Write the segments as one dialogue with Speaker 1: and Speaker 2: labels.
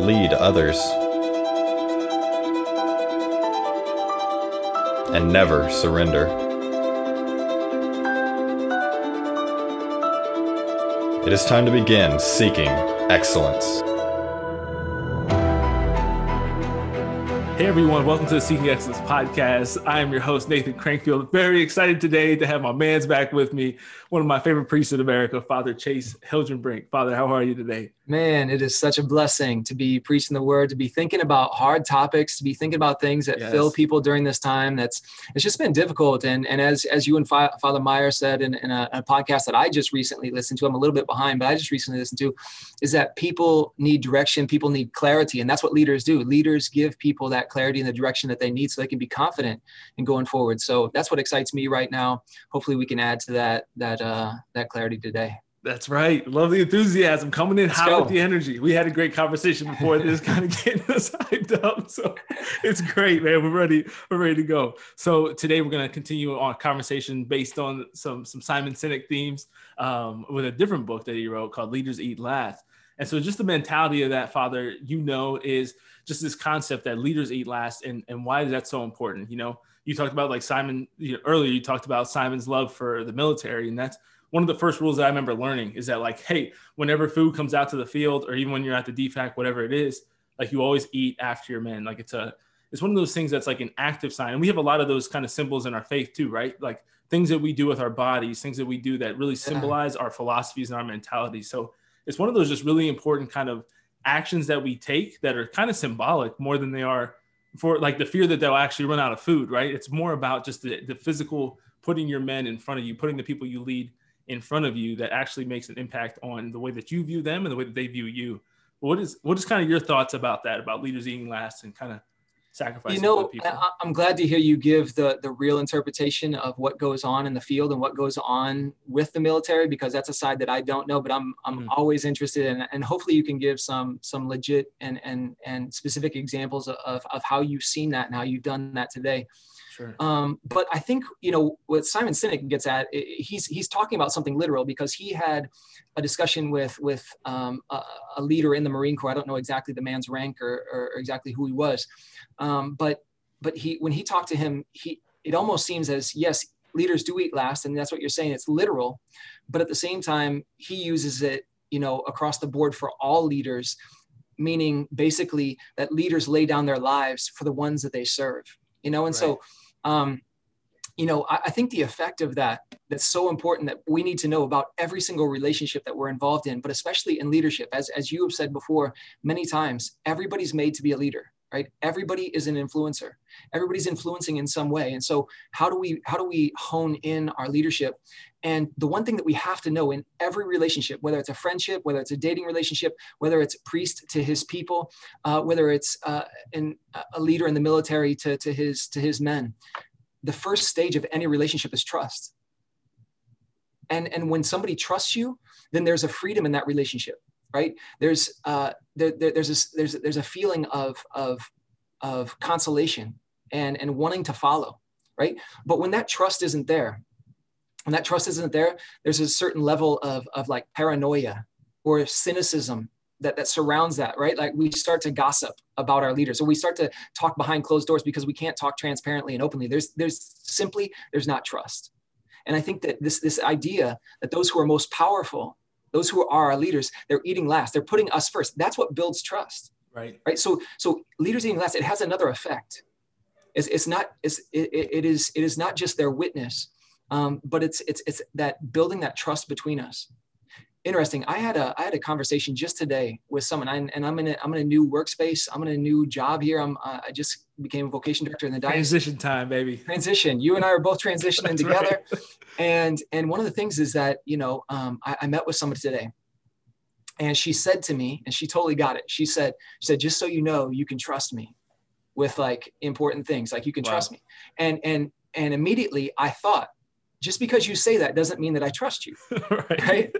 Speaker 1: Lead others. And never surrender. It is time to begin seeking excellence.
Speaker 2: Hey everyone, welcome to the Seeking Excellence podcast. I am your host, Nathan Crankfield. Very excited today to have my man's back with me, one of my favorite priests in America, Father Chase Hilgenbrink. Father, how are you today?
Speaker 3: Man, it is such a blessing to be preaching the word, to be thinking about hard topics, to be thinking about things that yes. fill people during this time. That's it's just been difficult. And and as as you and Fa- Father Meyer said in, in a, a, podcast that I just recently listened to, I'm a little bit behind, but I just recently listened to, is that people need direction, people need clarity, and that's what leaders do. Leaders give people that clarity and the direction that they need, so they can be confident in going forward. So that's what excites me right now. Hopefully, we can add to that that uh, that clarity today.
Speaker 2: That's right. Love the enthusiasm coming in Let's hot go. with the energy. We had a great conversation before this, kind of getting us hyped up. So it's great, man. We're ready. We're ready to go. So today we're going to continue our conversation based on some some Simon Sinek themes um, with a different book that he wrote called Leaders Eat Last. And so just the mentality of that, Father, you know, is just this concept that leaders eat last, and and why is that so important? You know, you talked about like Simon you know, earlier. You talked about Simon's love for the military, and that's one of the first rules that I remember learning is that like, hey, whenever food comes out to the field, or even when you're at the DFAC, whatever it is, like you always eat after your men. Like it's a, it's one of those things that's like an active sign, and we have a lot of those kind of symbols in our faith too, right? Like things that we do with our bodies, things that we do that really symbolize yeah. our philosophies and our mentality. So it's one of those just really important kind of actions that we take that are kind of symbolic more than they are for like the fear that they'll actually run out of food, right? It's more about just the, the physical putting your men in front of you, putting the people you lead in front of you that actually makes an impact on the way that you view them and the way that they view you. What is what is kind of your thoughts about that, about leaders eating last and kind of sacrificing
Speaker 3: you know i'm glad to hear you give the the real interpretation of what goes on in the field and what goes on with the military because that's a side that i don't know but i'm i'm mm. always interested in and hopefully you can give some some legit and and and specific examples of of how you've seen that and how you've done that today Sure. Um, but I think you know what Simon Sinek gets at. He's he's talking about something literal because he had a discussion with with um, a, a, leader in the Marine Corps. I don't know exactly the man's rank or, or exactly who he was, um, but but he when he talked to him, he it almost seems as yes, leaders do eat last, and that's what you're saying. It's literal, but at the same time, he uses it you know across the board for all leaders meaning basically that leaders lay down their lives for the ones that they serve you know and right. so um, you know, I, I, think the effect of that that's so important that we need to know about every single relationship that we're involved in, but especially in leadership. As, as you have said before many times, everybody's made to be a leader right? Everybody is an influencer. Everybody's influencing in some way. And so how do we how do we hone in our leadership? And the one thing that we have to know in every relationship whether it's a friendship whether it's a dating relationship whether it's a priest to his people uh, whether it's uh, a leader in the military to, to his to his men the first stage of any relationship is trust. And and when somebody trusts you then there's a freedom in that relationship right there's uh, there, there, there's a, there's there's a feeling of of of consolation and and wanting to follow right but when that trust isn't there when that trust isn't there there's a certain level of of like paranoia or cynicism that, that surrounds that, right? Like we start to gossip about our leaders, or we start to talk behind closed doors because we can't talk transparently and openly. There's there's simply there's not trust, and I think that this this idea that those who are most powerful those who are our leaders, they're eating last. They're putting us first. That's what builds trust.
Speaker 2: Right.
Speaker 3: Right. So so leaders eating last, it has another effect. It's, it's not it's, it, it is it is not just their witness, um, but it's it's it's that building that trust between us interesting. I had a I had a conversation just today with someone, I, and I'm in a I'm in a new workspace. I'm in a new job here. I'm uh, I just became a vocation director in the
Speaker 2: transition time, baby.
Speaker 3: Transition. You and I are both transitioning together, right. and and one of the things is that you know um, I, I met with somebody today, and she said to me, and she totally got it. She said she said just so you know, you can trust me with like important things, like you can wow. trust me, and and and immediately I thought just because you say that doesn't mean that I trust you, right? right?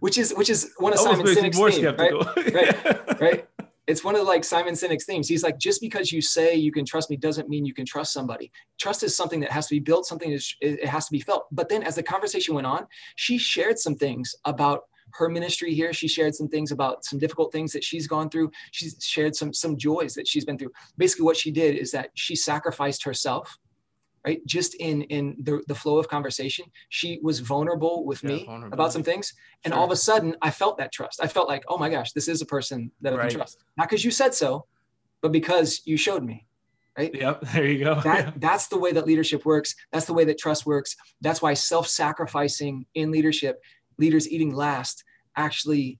Speaker 3: Which is which is one of Simon Sinek's themes, right? right? right? It's one of like Simon Sinek's themes. He's like, just because you say you can trust me doesn't mean you can trust somebody. Trust is something that has to be built, something that it has to be felt. But then, as the conversation went on, she shared some things about her ministry here. She shared some things about some difficult things that she's gone through. She's shared some some joys that she's been through. Basically, what she did is that she sacrificed herself right? Just in in the, the flow of conversation she was vulnerable with yeah, me about some things and sure. all of a sudden i felt that trust. I felt like oh my gosh this is a person that right. i can trust. Not because you said so but because you showed me right?
Speaker 2: Yep there you go.
Speaker 3: That, yeah. that's the way that leadership works. That's the way that trust works. That's why self-sacrificing in leadership leaders eating last actually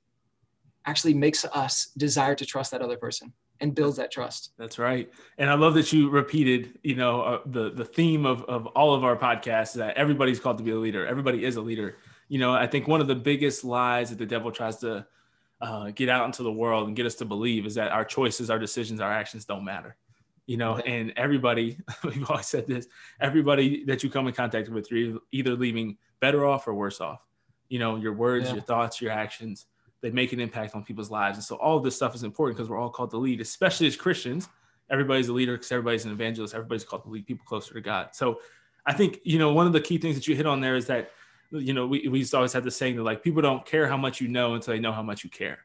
Speaker 3: actually makes us desire to trust that other person and builds that trust.
Speaker 2: That's right. And I love that you repeated, you know, uh, the the theme of of all of our podcasts that everybody's called to be a leader. Everybody is a leader. You know, I think one of the biggest lies that the devil tries to uh, get out into the world and get us to believe is that our choices, our decisions, our actions don't matter. You know, and everybody, we've always said this, everybody that you come in contact with, you're either leaving better off or worse off. You know, your words, yeah. your thoughts, your actions they make an impact on people's lives. And so all of this stuff is important because we're all called to lead, especially as Christians. Everybody's a leader because everybody's an evangelist. Everybody's called to lead people closer to God. So I think, you know, one of the key things that you hit on there is that, you know, we, we always have the saying that like people don't care how much you know until they know how much you care.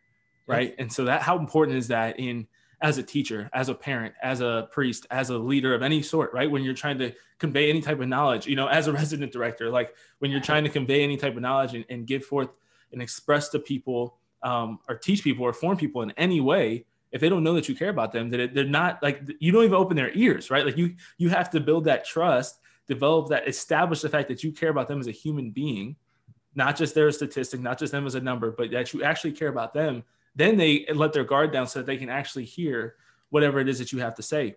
Speaker 2: Right. Yes. And so that how important is that in as a teacher, as a parent, as a priest, as a leader of any sort, right? When you're trying to convey any type of knowledge, you know, as a resident director, like when you're trying to convey any type of knowledge and, and give forth and express to people um, or teach people or form people in any way if they don't know that you care about them that they're not like you don't even open their ears right? Like you you have to build that trust develop that establish the fact that you care about them as a human being not just their statistic not just them as a number but that you actually care about them. Then they let their guard down so that they can actually hear whatever it is that you have to say.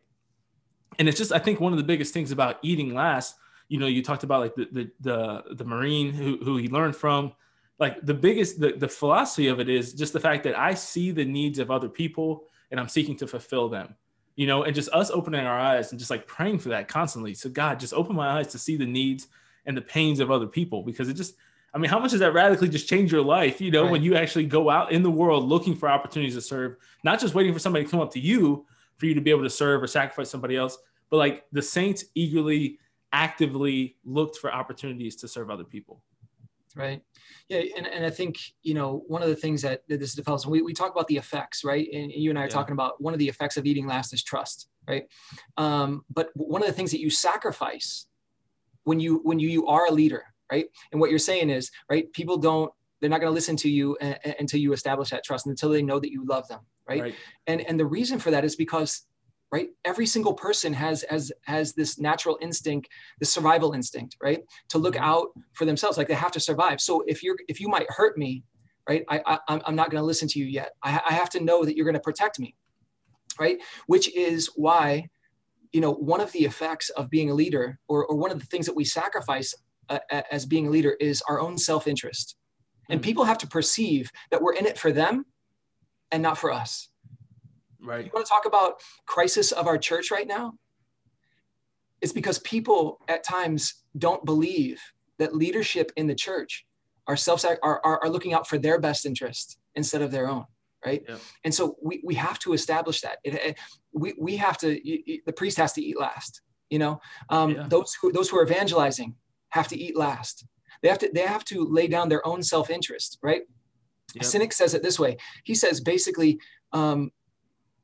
Speaker 2: And it's just i think one of the biggest things about eating last you know you talked about like the the the, the marine who, who he learned from like the biggest the, the philosophy of it is just the fact that i see the needs of other people and i'm seeking to fulfill them you know and just us opening our eyes and just like praying for that constantly so god just open my eyes to see the needs and the pains of other people because it just i mean how much does that radically just change your life you know right. when you actually go out in the world looking for opportunities to serve not just waiting for somebody to come up to you for you to be able to serve or sacrifice somebody else but like the saints eagerly actively looked for opportunities to serve other people
Speaker 3: right? Yeah and, and i think you know one of the things that, that this develops we, we talk about the effects right? And you and i are yeah. talking about one of the effects of eating last is trust right? Um, but one of the things that you sacrifice when you when you, you are a leader right? And what you're saying is right people don't they're not going to listen to you a, a, until you establish that trust until they know that you love them right? right. And and the reason for that is because right? Every single person has has has this natural instinct this survival instinct right? To look mm-hmm. out for themselves like they have to survive. So if you're if you might hurt me right? I, I i'm not going to listen to you yet. I, I have to know that you're going to protect me right? Which is why you know one of the effects of being a leader or, or one of the things that we sacrifice uh, as being a leader is our own self-interest. And mm-hmm. people have to perceive that we're in it for them and not for us
Speaker 2: Right. You
Speaker 3: want to talk about crisis of our church right now? It's because people at times don't believe that leadership in the church are self are, are, are looking out for their best interest instead of their own right yeah. and so we, we have to establish that it, it, we, we have to the priest has to eat last you know um, yeah. those who those who are evangelizing have to eat last they have to they have to lay down their own self-interest right yep. Sinek says it this way he says basically um,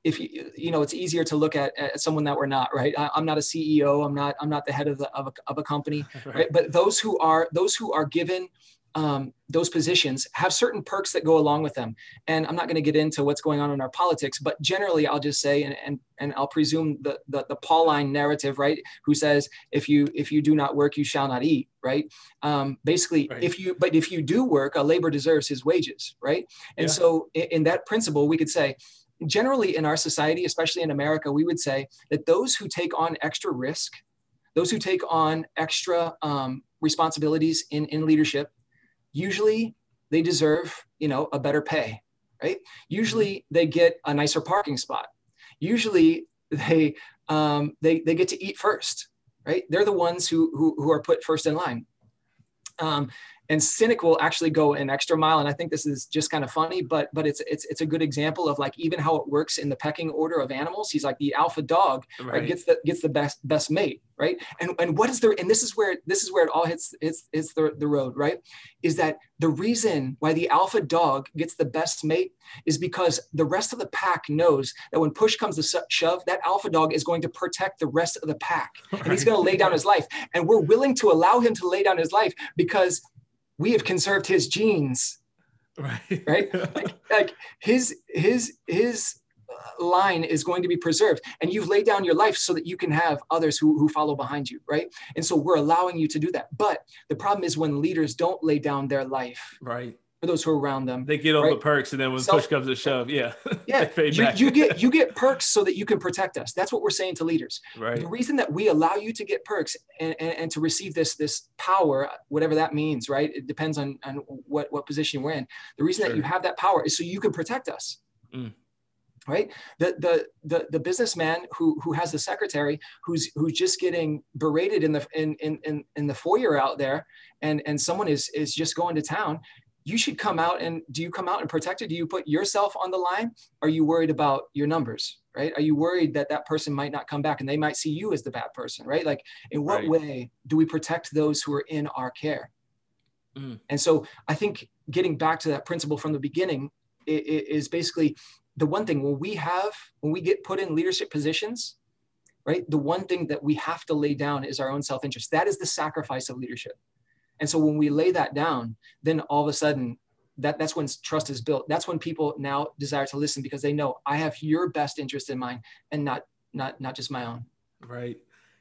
Speaker 3: if you you know it's easier to look at, at someone that we're not right I, am not a ceo i'm not i'm not the head of, the, of, a, of a company right. right. but those who are those who are given um, those positions have certain perks that go along with them. And I'm not going to get into what's going on in our politics, but generally, I'll just say, and and, and I'll presume the, the the Pauline narrative, right? Who says if you if you do not work, you shall not eat, right? Um, basically, right. if you but if you do work, a labor deserves his wages, right? And yeah. so, in, in that principle, we could say. Generally, in our society, especially in America, we would say that those who take on extra risk, those who take on extra um, responsibilities in, in leadership, usually they deserve, you know, a better pay, right? Usually they get a nicer parking spot. Usually they um, they they get to eat first, right? They're the ones who who, who are put first in line. Um, and Sinek will actually go an extra mile and i think this is just kind of funny but but it's it's it's a good example of like even how it works in the pecking order of animals. He's like the alpha dog right. Right, gets the gets the best best mate right? And and what is there and this is where this is where it all hits hits hits the, the road right? Is that the reason why the alpha dog gets the best mate is because the rest of the pack knows that when push comes to shove that alpha dog is going to protect the rest of the pack and he's going to lay down his life. And we're willing to allow him to lay down his life because we have conserved his genes. Right. Right? Like, like his his his line is going to be preserved. And you've laid down your life so that you can have others who, who follow behind you right? And so we're allowing you to do that. But the problem is when leaders don't lay down their life
Speaker 2: right
Speaker 3: for those who are around them.
Speaker 2: They get all right? the perks, and then when Self, push comes to shove, yeah,
Speaker 3: yeah, you, you, get you get perks so that you can protect us. That's what we're saying to leaders.
Speaker 2: Right.
Speaker 3: The reason that we allow you to get perks and, and, and to receive this this power, whatever that means, right? It depends on on what what position we're in. The reason sure. that you have that power is so you can protect us. Mm right the the the, the businessman who who has the secretary who's who's just getting berated in the in, in in the foyer out there and and someone is is just going to town you should come out and do you come out and protect it? Do you put yourself on the line? Are you worried about your numbers, right? Are you worried that that person might not come back and they might see you as the bad person, right? Like, in what right. way do we protect those who are in our care? Mm. And so I think getting back to that principle from the beginning is basically the one thing when we have, when we get put in leadership positions, right? The one thing that we have to lay down is our own self interest. That is the sacrifice of leadership. And so when we lay that down, then all of a sudden that that's when trust is built. That's when people now desire to listen because they know I have your best interest in mind and not not not just my own.
Speaker 2: Right.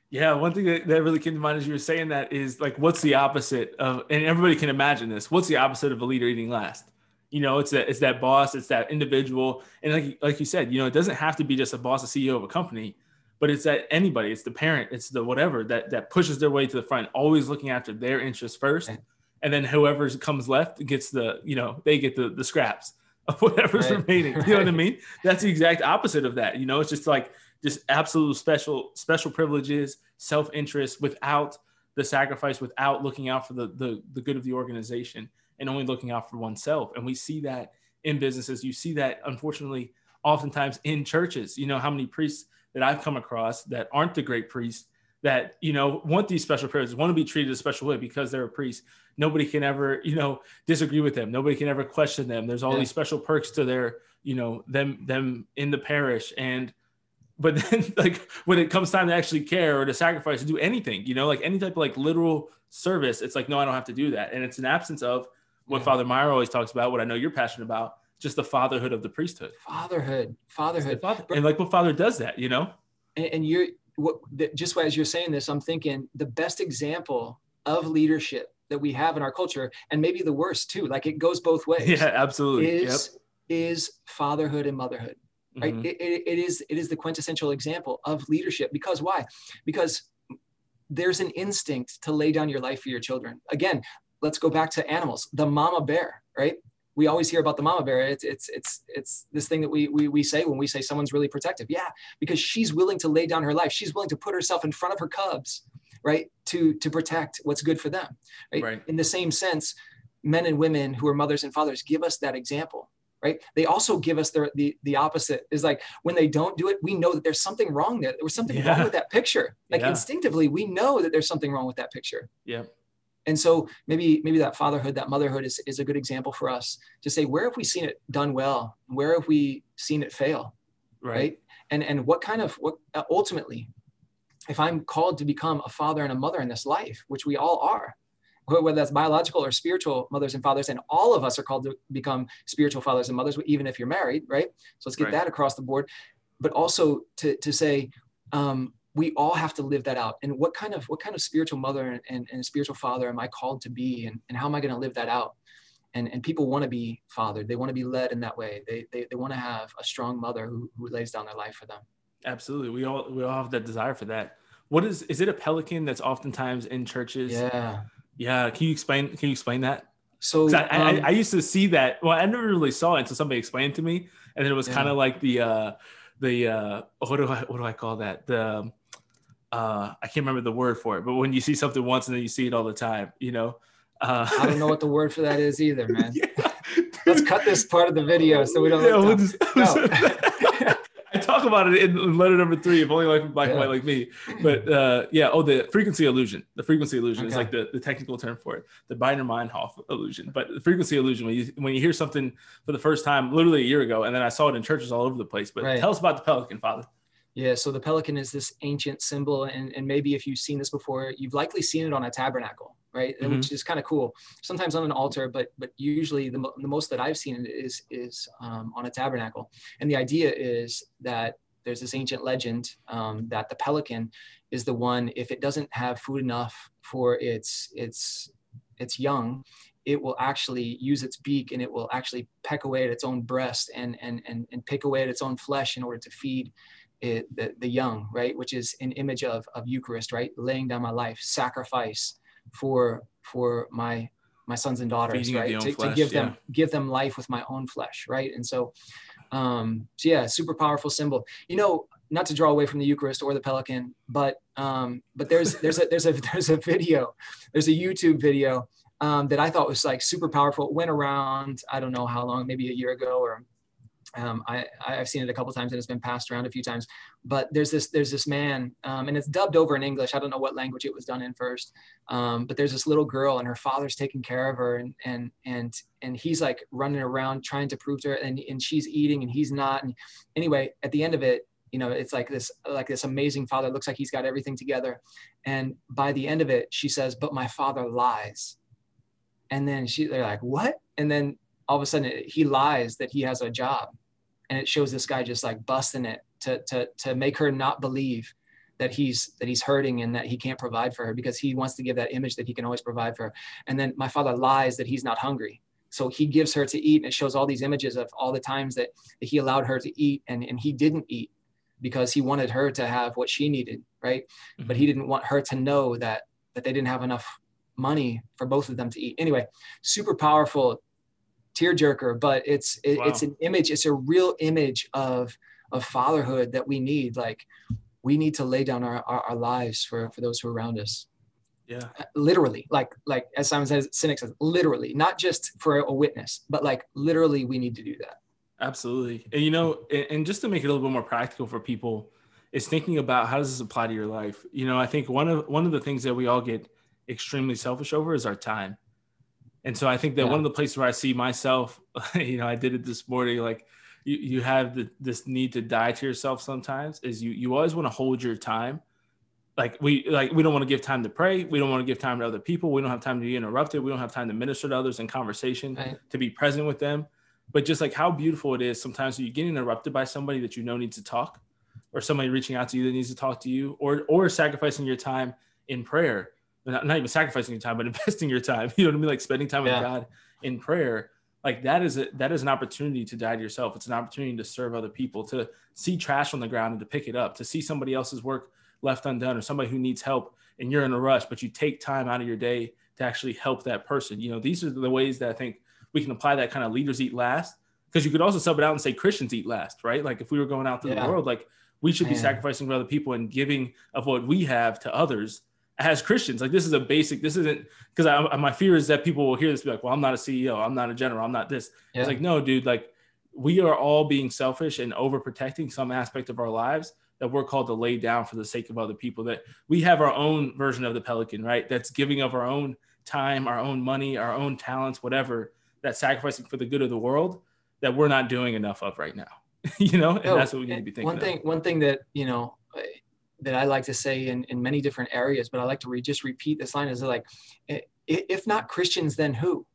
Speaker 2: Yeah, one thing that, that really came to mind as you were saying that is like, what's the opposite of, and everybody can imagine this. What's the opposite of a leader eating last? You know, it's that it's that boss, it's that individual, and like like you said, you know, it doesn't have to be just a boss, a CEO of a company but it's that anybody, it's the parent, it's the whatever that that pushes their way to the front, always looking after their interests first, and then whoever comes left gets the you know they get the the scraps of whatever's right. remaining. You know what I mean? That's the exact opposite of that. You know, it's just like just absolute special special privileges, self interest without the sacrifice, without looking out for the, the the good of the organization and only looking out for oneself. And we see that in businesses. You see that unfortunately oftentimes in churches. You know how many priests that I've come across that aren't the great priests that you know want these special prayers want to be treated a special way because they're a priest. Nobody can ever you know disagree with them. Nobody can ever question them. There's all yeah. these special perks to their you know them them in the parish and but then like when it comes time to actually care or to sacrifice to do anything you know like any type of like literal service it's like no i don't have to do that and it's an absence of what yeah. father meyer always talks about what i know you're passionate about just the fatherhood of the priesthood.
Speaker 3: Fatherhood, fatherhood,
Speaker 2: father, and like what father does that, you know.
Speaker 3: And, and you're what just why as you're saying this, I'm thinking the best example of leadership that we have in our culture, and maybe the worst too. Like it goes both ways.
Speaker 2: Yeah, absolutely.
Speaker 3: Is yep. is fatherhood and motherhood. Right. Mm-hmm. It, it, it is it is the quintessential example of leadership because why? Because there's an instinct to lay down your life for your children. Again, let's go back to animals. The mama bear, right? We always hear about the mama bear. It's it's it's it's this thing that we we we say when we say someone's really protective. Yeah, because she's willing to lay down her life. She's willing to put herself in front of her cubs, right? To to protect what's good for them. Right. right. In the same sense, men and women who are mothers and fathers give us that example. Right. They also give us the the, the opposite. Is like when they don't do it, we know that there's something wrong there. There was something yeah. wrong with that picture. Like yeah. instinctively, we know that there's something wrong with that picture.
Speaker 2: Yeah
Speaker 3: and so maybe maybe that fatherhood that motherhood is, is a good example for us to say where have we seen it done well where have we seen it fail right, right? and and what kind of what uh, ultimately if i'm called to become a father and a mother in this life which we all are whether that's biological or spiritual mothers and fathers, and all of us are called to become spiritual fathers and mothers, even if you're married, right? So let's get right. that across the board. But also to, to say, um, we all have to live that out. And what kind of what kind of spiritual mother and, and, and spiritual father am I called to be, and, and how am I going to live that out? And, and people want to be fathered. They want to be led in that way. They, they, they want to have a strong mother who, who lays down their life for them.
Speaker 2: Absolutely. We all we all have that desire for that. What is is it a pelican that's oftentimes in churches?
Speaker 3: Yeah.
Speaker 2: Yeah. Can you explain can you explain that?
Speaker 3: So
Speaker 2: I, um, I, I, used to see that. Well, I never really saw it until somebody explained it to me. And then it was yeah. kind of like the uh the uh what do I what do I call that? The uh I can't remember the word for it, but when you see something once and then you see it all the time, you know.
Speaker 3: Uh, I don't know what the word for that is either, man. yeah. Let's cut this part of the video so we don't. Yeah, we'll just, no.
Speaker 2: I talk about it in letter number three, if only like black and white like me. But uh, yeah, oh, the frequency illusion. The frequency illusion okay. is like the, the technical term for it, the Baader-Meinhof illusion. But the frequency illusion, when you when you hear something for the first time, literally a year ago, and then I saw it in churches all over the place. But right. tell us about the pelican, Father.
Speaker 3: Yeah, so the pelican is this ancient symbol, and, and maybe if you've seen this before, you've likely seen it on a tabernacle right? Mm-hmm. which is kind of cool. Sometimes on an altar but but usually the, the most that i've seen is is um, on a tabernacle. And the idea is that there's this ancient legend um, that the pelican is the one if it doesn't have food enough for its its its young it will actually use its beak and it will actually peck away at its own breast and and and, and pick away at its own flesh in order to feed it, the, the young right which is an image of of eucharist right laying down my life sacrifice for for my my sons and daughters, Feeding right? To, flesh, to, give yeah. them give them life with my own flesh, right? And so, um, so yeah, super powerful symbol. You know, not to draw away from the Eucharist or the Pelican, but um, but there's there's a there's a there's a video, there's a YouTube video um, that I thought was like super powerful. It went around I don't know how long, maybe a year ago or um, I, I've seen it a couple times and it's been passed around a few times. But there's this there's this man, um, and it's dubbed over in English. I don't know what language it was done in first. Um, but there's this little girl, and her father's taking care of her, and and and and he's like running around trying to prove to her, and and she's eating, and he's not. And anyway, at the end of it, you know, it's like this like this amazing father. Looks like he's got everything together, and by the end of it, she says, "But my father lies." And then she, they're like, "What?" And then all of a sudden, he lies that he has a job and it shows this guy just like busting it to to to make her not believe that he's that he's hurting and that he can't provide for her because he wants to give that image that he can always provide for her. And then my father lies that he's not hungry. So he gives her to eat and it shows all these images of all the times that, that he allowed her to eat and, and he didn't eat because he wanted her to have what she needed, right? Mm-hmm. But he didn't want her to know that that they didn't have enough money for both of them to eat. Anyway, super powerful tearjerker, but it's it, wow. it's an image. It's a real image of of fatherhood that we need. Like we need to lay down our, our, our lives for for those who are around us.
Speaker 2: Yeah, uh,
Speaker 3: literally, like like as Simon says, Sinek says, literally, not just for a witness, but like literally, we need to do that.
Speaker 2: Absolutely, and you know, and just to make it a little bit more practical for people, is thinking about how does this apply to your life. You know, I think one of one of the things that we all get extremely selfish over is our time. And so I think that yeah. one of the places where I see myself, you know, I did it this morning, like you, you have the, this need to die to yourself sometimes is you, you always want to hold your time. Like we, like we don't want to give time to pray. We don't want to give time to other people. We don't have time to be interrupted. We don't have time to minister to others in conversation, right. to be present with them. But just like how beautiful it is sometimes you get interrupted by somebody that you know needs to talk or somebody reaching out to you that needs to talk to you or, or sacrificing your time in prayer not, not even sacrificing your time, but investing your time. You know what I mean? Like spending time yeah. with God in prayer. Like that is a, that is an opportunity to die to yourself. It's an opportunity to serve other people, to see trash on the ground and to pick it up, to see somebody else's work left undone or somebody who needs help and you're in a rush, but you take time out of your day to actually help that person. You know, these are the ways that I think we can apply that kind of leaders eat last. Because you could also sub it out and say Christians eat last, right? Like if we were going out to yeah. the world, like we should Man. be sacrificing for other people and giving of what we have to others as Christians. Like this is a basic. This isn't because my fear is that people will hear this be like, "Well, I'm not a CEO. I'm not a general. I'm not this." Yeah. It's like, no, dude. Like we are all being selfish and overprotecting some aspect of our lives that we're called to lay down for the sake of other people. That we have our own version of the pelican, right? That's giving of our own time, our own money, our own talents, whatever. That sacrificing for the good of the world that we're not doing enough of right now. you know, and oh, that's what we need to be thinking.
Speaker 3: One thing,
Speaker 2: of.
Speaker 3: one thing that you know that I like to say in, in many different areas, but I like to re- just repeat this line is like, if not Christians, then who?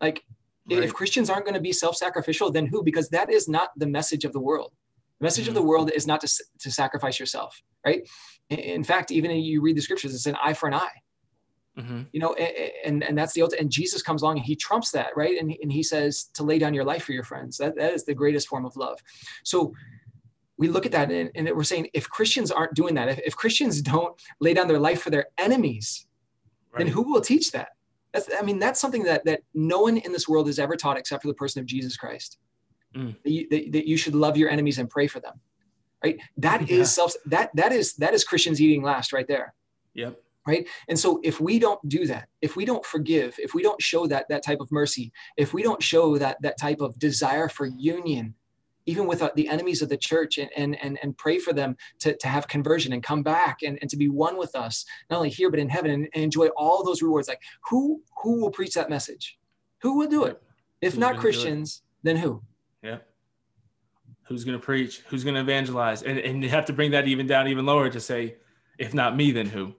Speaker 3: Like, right. if Christians aren't going to be self-sacrificial, then who? Because that is not the message of the world. The message mm-hmm. of the mm-hmm. world is not to, to sacrifice yourself, right? In fact, even if you read the scriptures, it's an eye for an eye. Mm-hmm. You know, and and that's the ultimate. And Jesus comes along and he trumps that, right? And and he says to lay down your life for your friends. That that is the greatest form of love. So we look at that and, and we're saying if Christians aren't doing that, if, if Christians don't lay down their life for their enemies, right. then who will teach that? That's, I mean, that's something that that no one in this world has ever taught except for the person of Jesus Christ. Mm. That, you, that, that, you, should love your enemies and pray for them, right? That yeah. is self. That that is that is Christians eating last right there.
Speaker 2: Yep.
Speaker 3: Right. And so if we don't do that, if we don't forgive, if we don't show that that type of mercy, if we don't show that that type of desire for union even with uh, the enemies of the church and, and, and, and pray for them to, to have conversion and come back and, and to be one with us, not only here, but in heaven and, and enjoy all those rewards. Like who, who will preach that message? Who will do it? If Who's not Christians, then who?
Speaker 2: Yeah. Who's going to preach? Who's going to evangelize? And, and you have to bring that even down even lower to say, if not me, then who?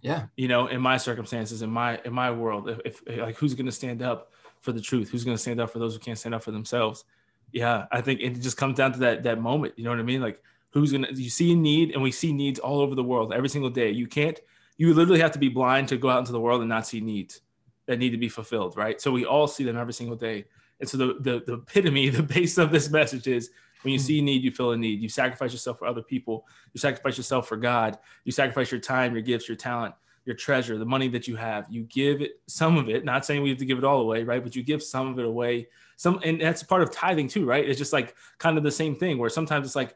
Speaker 3: Yeah.
Speaker 2: You know, in my circumstances, in my, in my world, if, if like, who's going to stand up for the truth? Who's going to stand up for those who can't stand up for themselves? Yeah, I think it just comes down to that that moment. You know what I mean? Like who's gonna you see a need, and we see needs all over the world every single day. You can't. You literally have to be blind to go out into the world and not see needs that need to be fulfilled, right? So we all see them every single day. And so the the, the epitome, the base of this message is when you hmm. see a need, you feel a need. You sacrifice yourself for other people. You sacrifice yourself for God. You sacrifice your time, your gifts, your talent, your treasure, the money that you have. You give it some of it. Not saying we have to give it all away, right? But you give some of it away some and that's part of tithing too right it's just like kind of the same thing where sometimes it's like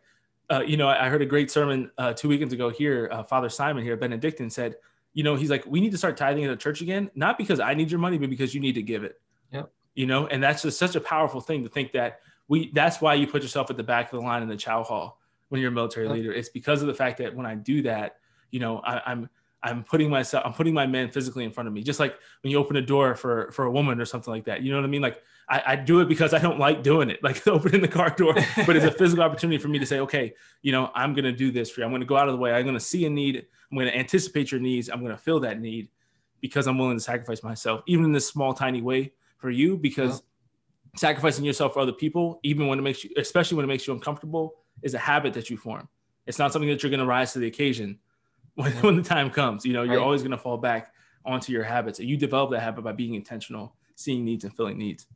Speaker 2: uh, you know i heard a great sermon uh, two weekends ago here uh, father simon here benedictine said you know he's like we need to start tithing at the church again not because i need your money but because you need to give it
Speaker 3: yeah
Speaker 2: you know and that's just such a powerful thing to think that we that's why you put yourself at the back of the line in the chow hall when you're a military leader it's because of the fact that when i do that you know I, i'm I'm putting myself, I'm putting my man physically in front of me. Just like when you open a door for for a woman or something like that. You know what I mean? Like I, I do it because I don't like doing it, like opening the car door, but it's a physical opportunity for me to say, okay, you know, I'm gonna do this for you. I'm gonna go out of the way. I'm gonna see a need. I'm gonna anticipate your needs. I'm gonna fill that need because I'm willing to sacrifice myself, even in this small, tiny way for you, because yeah. sacrificing yourself for other people, even when it makes you, especially when it makes you uncomfortable, is a habit that you form. It's not something that you're gonna rise to the occasion when, when the time comes. You know, you're right. always going to fall back onto your habits. And you develop that habit by being intentional, seeing needs and filling needs.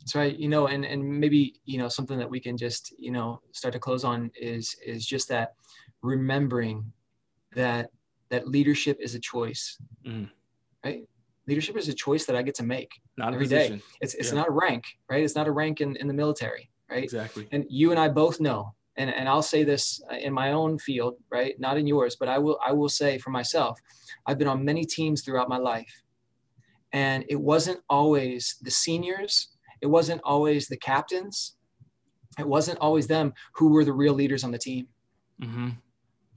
Speaker 3: That's right. You know, and and maybe you know something that we can just you know start to close on is is just that remembering that that leadership is a choice, mm. right? Leadership is a choice that I get to make not every day. It's it's yeah. not a rank, right? It's not a rank in, in the military, right?
Speaker 2: Exactly.
Speaker 3: And you and I both know and, and I'll say this in my own field, right? Not in yours, but I will I will say for myself, I've been on many teams throughout my life. And it wasn't always the seniors, it wasn't always the captains, it wasn't always them who were the real leaders on the team. Mm-hmm.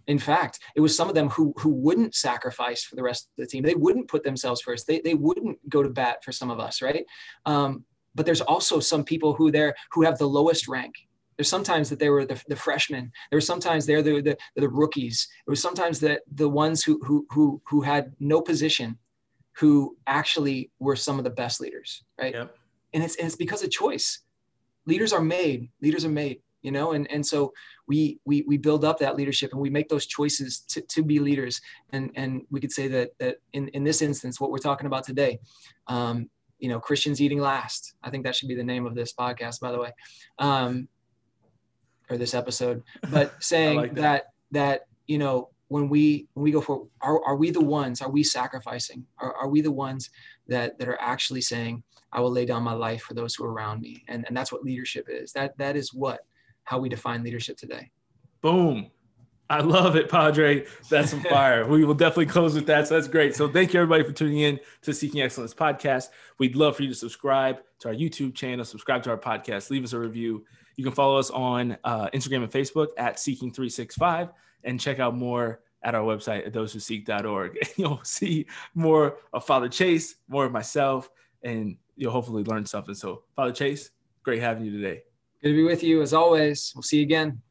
Speaker 3: In fact, it was some of them who who wouldn't sacrifice for the rest of the team. They wouldn't put themselves first. They, they wouldn't go to bat for some of us, right? Um, but there's also some people who there who have the lowest rank there's sometimes that they were the, the freshmen. There were sometimes they're the, the, the rookies. It was sometimes that the ones who, who, who, who had no position, who actually were some of the best leaders, right? Yep. And it's, and it's because of choice. Leaders are made, leaders are made, you know? And, and so we, we, we build up that leadership and we make those choices to, to be leaders. And, and we could say that, that in, in this instance, what we're talking about today, um, you know, Christians eating last. I think that should be the name of this podcast, by the way. Um, or this episode, but saying like that. that that you know when we when we go for are, are we the ones are we sacrificing are, are we the ones that that are actually saying i will lay down my life for those who are around me and and that's what leadership is that that is what how we define leadership today
Speaker 2: boom I love it, Padre. That's some fire. we will definitely close with that. So that's great. So thank you everybody for tuning in to Seeking Excellence podcast. We'd love for you to subscribe to our YouTube channel, subscribe to our podcast, leave us a review, you can follow us on uh, Instagram and Facebook at Seeking365 and check out more at our website at thosewhoseek.org. And you'll see more of Father Chase, more of myself, and you'll hopefully learn something. So, Father Chase, great having you today.
Speaker 3: Good to be with you as always. We'll see you again.